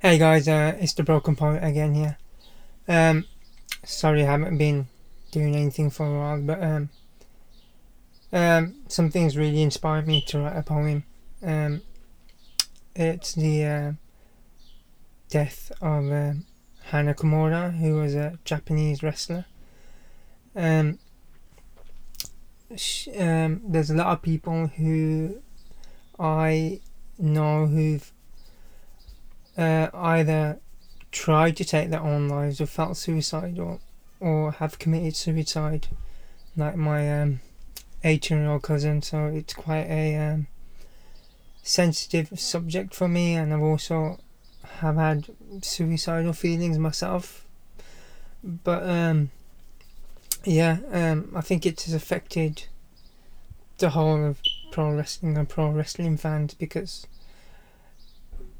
Hey guys, uh, it's the Broken Poet again here. Um, sorry I haven't been doing anything for a while, but um, um, some things really inspired me to write a poem. Um, it's the uh, death of uh, Hana Kimura, who was a Japanese wrestler. Um, sh- um, there's a lot of people who I know who've uh, either tried to take their own lives or felt suicidal or have committed suicide, like my um, 18 year old cousin. So it's quite a um, sensitive subject for me, and I've also have had suicidal feelings myself. But um, yeah, um, I think it has affected the whole of pro wrestling and pro wrestling fans because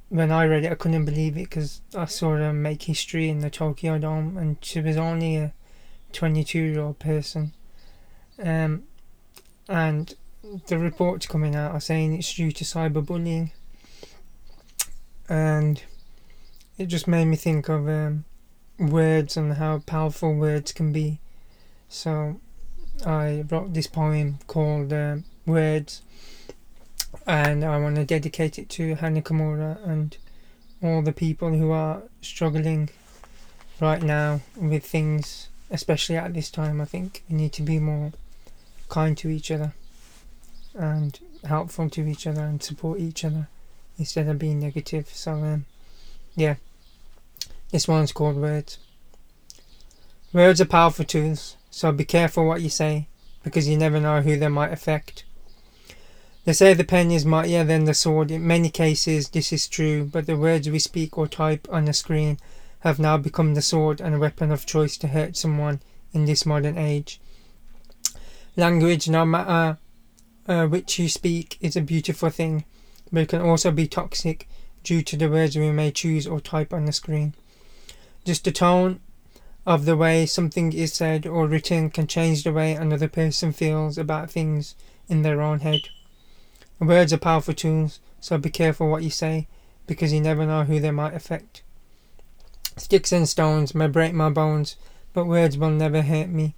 when I read it, I couldn't believe it because I saw her make history in the Tokyo Dome, and she was only a 22 year old person. Um, and the reports coming out are saying it's due to cyberbullying, and it just made me think of um, words and how powerful words can be. So I wrote this poem called uh, Words and I want to dedicate it to Hana Kimura and all the people who are struggling right now with things, especially at this time. I think we need to be more kind to each other and helpful to each other and support each other instead of being negative. So, um, yeah, this one's called Words. Words are powerful tools, so be careful what you say because you never know who they might affect. They say the pen is mightier than the sword. In many cases, this is true, but the words we speak or type on a screen have now become the sword and a weapon of choice to hurt someone in this modern age. Language, no matter uh, which you speak, is a beautiful thing, but it can also be toxic due to the words we may choose or type on the screen. Just the tone of the way something is said or written can change the way another person feels about things in their own head. Words are powerful tools, so be careful what you say, because you never know who they might affect. Sticks and stones may break my bones, but words will never hurt me.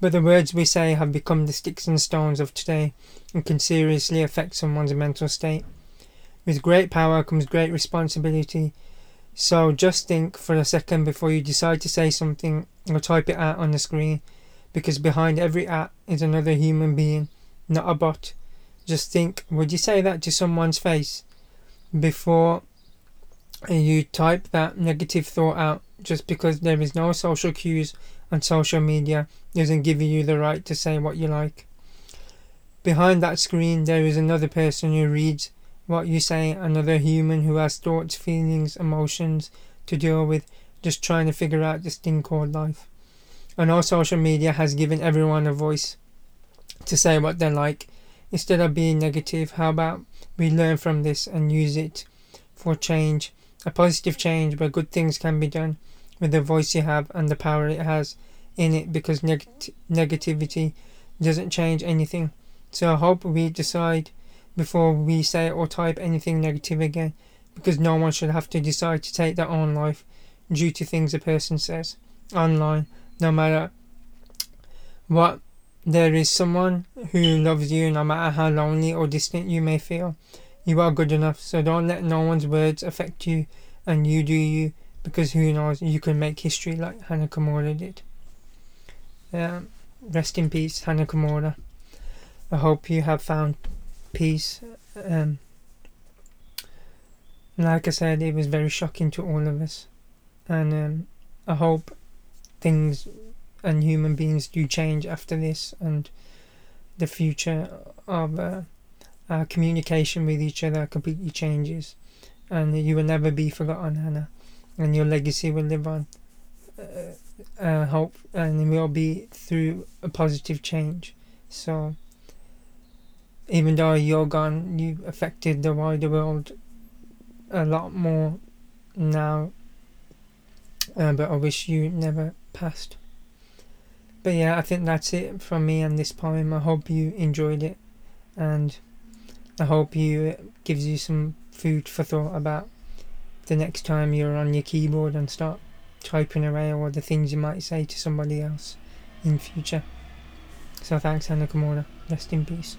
But the words we say have become the sticks and stones of today and can seriously affect someone's mental state. With great power comes great responsibility, so just think for a second before you decide to say something or type it out on the screen, because behind every act is another human being, not a bot. Just think, would you say that to someone's face before you type that negative thought out just because there is no social cues on social media doesn't give you the right to say what you like. Behind that screen there is another person who reads what you say, another human who has thoughts, feelings, emotions to deal with, just trying to figure out this thing called life. And our social media has given everyone a voice to say what they like Instead of being negative, how about we learn from this and use it for change? A positive change where good things can be done with the voice you have and the power it has in it because neg- negativity doesn't change anything. So I hope we decide before we say or type anything negative again because no one should have to decide to take their own life due to things a person says online, no matter what there is someone who loves you no matter how lonely or distant you may feel. You are good enough, so don't let no one's words affect you and you do you because who knows, you can make history like Hana Kimura did. Um, rest in peace, Hana Kimura. I hope you have found peace. Um, like I said, it was very shocking to all of us, and um, I hope things and human beings do change after this, and the future of uh, our communication with each other completely changes, and you will never be forgotten, Hana and your legacy will live on. Uh, uh, hope and will be through a positive change. So, even though you're gone, you affected the wider world a lot more now. Uh, but I wish you never passed. But yeah, I think that's it from me and this poem. I hope you enjoyed it, and I hope you it gives you some food for thought about the next time you're on your keyboard and start typing away all the things you might say to somebody else in future. So thanks, Hana Kimura. Rest in peace.